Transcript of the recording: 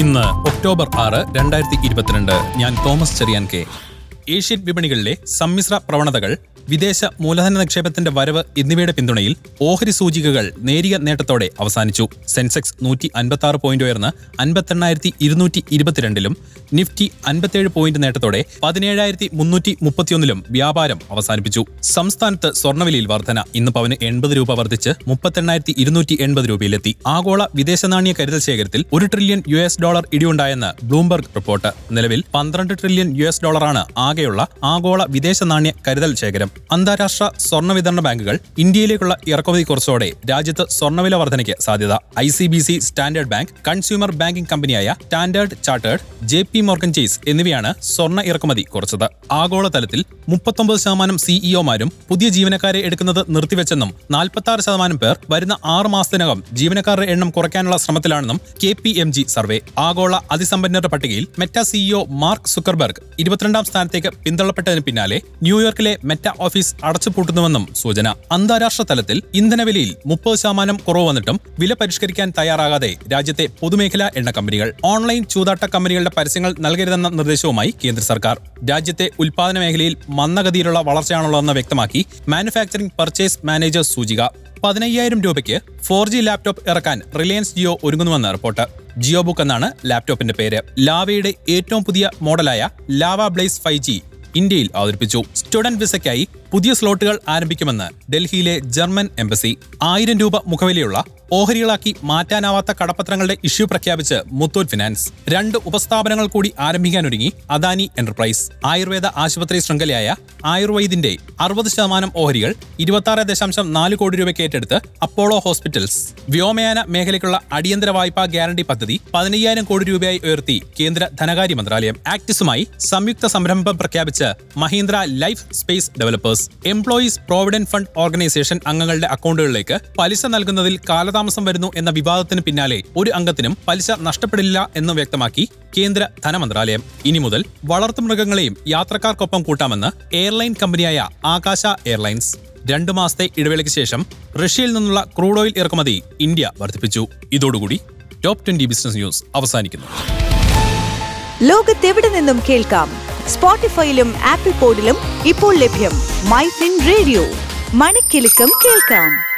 ഇന്ന് ഒക്ടോബർ ആറ് രണ്ടായിരത്തി ഇരുപത്തിരണ്ട്. ഞാൻ തോമസ് ചെറിയാൻ കെ. ഏഷ്യൻ വിപണികളിലെ സമ്മിശ്ര പ്രവണതകൾ വിദേശ മൂലധന നിക്ഷേപത്തിന്റെ വരവ് എന്നിവയുടെ പിന്തുണയിൽ ഓഹരി സൂചികകൾ നേരിയ നേട്ടത്തോടെ അവസാനിച്ചു. സെൻസെക്സ് നൂറ്റി അൻപത്തി ആറ് പോയിന്റ് ഉയർന്ന് അൻപത്തെണ്ണായിരത്തി ഇരുന്നൂറ്റി ഇരുപത്തിരണ്ടിലും നിഫ്റ്റി അൻപത്തിയേഴ് പോയിന്റ് നേട്ടത്തോടെ പതിനേഴായിരത്തി മുന്നൂറ്റി മുപ്പത്തിയൊന്നിലും വ്യാപാരം അവസാനിപ്പിച്ചു. സംസ്ഥാനത്ത് സ്വർണവിലയിൽ വർധന. ഇന്ന് പവന് എൺപത് രൂപ വർദ്ധിച്ച് മുപ്പത്തെണ്ണായിരത്തി ഇരുന്നൂറ്റി എൺപത് രൂപയിലെത്തി. ആഗോള വിദേശ നാണ്യ കരുതൽ ശേഖരത്തിൽ ഒരു ട്രില്യൺ യു എസ് ഡോളർ ഇടിയുണ്ടായെന്ന് ബ്ലൂംബർഗ് റിപ്പോർട്ട് നിലവിൽ പന്ത്രണ്ട് ട്രില്യൺ യു എസ് ഡോളറാണ് ആകെയുള്ള ആഗോള വിദേശ നാണ്യ കരുതൽ ശേഖരം. അന്താരാഷ്ട്ര സ്വർണ വിതരണ ബാങ്കുകൾ ഇന്ത്യയിലേക്കുള്ള ഇറക്കുമതി കുറച്ചോടെ രാജ്യത്ത് സ്വർണവില വർധനയ്ക്ക് സാധ്യത. I C B C Standard Bank consumer banking കമ്പനിയായ Standard Chartered J P Morgan Chase എന്നിവയാണ് സ്വർണ ഇറക്കുമതി കുറച്ചത്. ആഗോളതലത്തിൽ മുപ്പത്തൊമ്പത് ശതമാനം സിഇഒമാരും പുതിയ ജീവനക്കാരെ എടുക്കുന്നത് നിർത്തിവെച്ചെന്നും നാൽപ്പത്തി ശതമാനം പേർ വരുന്ന ആറ് മാസത്തിനകം ജീവനക്കാരുടെ എണ്ണം കുറയ്ക്കാനുള്ള ശ്രമത്തിലാണെന്നും K P M G survey. ആഗോള അതിസമ്പന്നരുടെ പട്ടികയിൽ മെറ്റ സിഇഒ മാർക്ക് സുക്കർബർഗ് ഇരുപത്തിരണ്ടാം സ്ഥാനത്തേക്ക് പിന്തള്ളപ്പെട്ടതിന് പിന്നാലെ ന്യൂയോർക്കിലെ മെറ്റ ഓഫീസ് അടച്ചുപൂട്ടുന്നുവെന്നും സൂചന. അന്താരാഷ്ട്ര തലത്തിൽ ഇന്ധനവിലയിൽ മുപ്പത് ശതമാനം കുറവ് വന്നിട്ടും വില പരിഷ്കരിക്കാൻ തയ്യാറാകാതെ രാജ്യത്തെ പൊതുമേഖലാ എണ്ണ കമ്പനികൾ ഓൺലൈൻ ചൂതാട്ട കമ്പനികളുടെ പരസ്യങ്ങൾ നൽകരുതെന്ന നിർദ്ദേശവുമായി കേന്ദ്ര സർക്കാർ. രാജ്യത്തെ ഉൽപാദന മേഖലയിൽ മന്ദഗതിയിലുള്ള വളർച്ചയാണുള്ളതെന്ന് വ്യക്തമാക്കി മാനുഫാക്ചറിംഗ് പർച്ചേസ് മാനേജർ സൂചിക. പതിനയ്യായിരം രൂപയ്ക്ക് ഫോർ ജി ലാപ്ടോപ്പ് ഇറക്കാൻ റിലയൻസ് ജിയോ ഒരുങ്ങുന്നുവെന്ന് റിപ്പോർട്ട്. ജിയോ ബുക്ക് എന്നാണ് ലാപ്ടോപ്പിന്റെ പേര്. ലാവയുടെ ഏറ്റവും പുതിയ മോഡലായ ലാവ ബ്ലേസ് ഫൈവ് ജി ഇന്ത്യയിൽ അവതരിപ്പിച്ചു. സ്റ്റുഡന്റ് വിസയ്ക്കായി പുതിയ സ്ലോട്ടുകൾ ആരംഭിക്കുമെന്ന് ഡൽഹിയിലെ ജർമ്മൻ എംബസി ആയിരം രൂപ മുഖവിലയുള്ള ഓഹരികളാക്കി മാറ്റാനാവാത്ത കടപ്പത്രങ്ങളുടെ ഇഷ്യൂ പ്രഖ്യാപിച്ച് മുത്തൂറ്റ് ഫിനാൻസ്. രണ്ട് ഉപസ്ഥാപനങ്ങൾ കൂടി ആരംഭിക്കാനൊരുങ്ങി അദാനി എന്റർപ്രൈസ്. ആയുർവേദ ആശുപത്രി ശൃംഖലയായ ആയുർവേദിന്റെ അറുപത് ശതമാനം ഓഹരികൾ ഇരുപത്തി ദശാംശം നാല് കോടി രൂപയ്ക്ക് ഏറ്റെടുത്ത് അപ്പോളോ ഹോസ്പിറ്റൽസ്. വ്യോമയാന മേഖലയ്ക്കുള്ള അടിയന്തര വായ്പാ ഗ്യാരണ്ടി പദ്ധതി പതിനയ്യായിരം കോടി രൂപയായി ഉയർത്തി കേന്ദ്ര ധനകാര്യ മന്ത്രാലയം. ആക്ടിസുമായി സംയുക്ത സംരംഭം പ്രഖ്യാപിച്ച് Mahindra Lifespace Developers. Employees provident fund organisation അംഗങ്ങളുടെ അക്കൗണ്ടുകളിലേക്ക് പലിശ നൽകുന്നതിൽ കാലതാമസം വരുന്നു എന്ന വിവാദത്തിന് പിന്നാലെ ഒരു അംഗത്തിനും പലിശ നഷ്ടപ്പെടില്ല എന്ന് വ്യക്തമാക്കി കേന്ദ്ര ധനമന്ത്രാലയം. ഇനി മുതൽ വളർത്തുമൃഗങ്ങളെയും യാത്രക്കാർക്കൊപ്പം കൂട്ടാമെന്ന് എയർലൈൻ കമ്പനിയായ ആകാശ എയർലൈൻസ്. രണ്ടു മാസത്തെ ഇടവേളയ്ക്ക് ശേഷം റഷ്യയിൽ നിന്നുള്ള ക്രൂഡ് ഓയിൽ ഇറക്കുമതി ഇന്ത്യ വർദ്ധിപ്പിച്ചു. ഇതോടുകൂടി ടോപ്പ് ട്വന്റി ബിസിനസ് ന്യൂസ് അവസാനിക്കുന്നു. ലോകത്തെവിടെ നിന്നും കേൾക്കാം? സ്പോട്ടിഫൈയിലും ആപ്പിൾ പോഡിലും ഇപ്പോൾ ലഭ്യം മൈ ഫിൻ റേഡിയോ. മണിക്കെലക്കം കേൾക്കാം.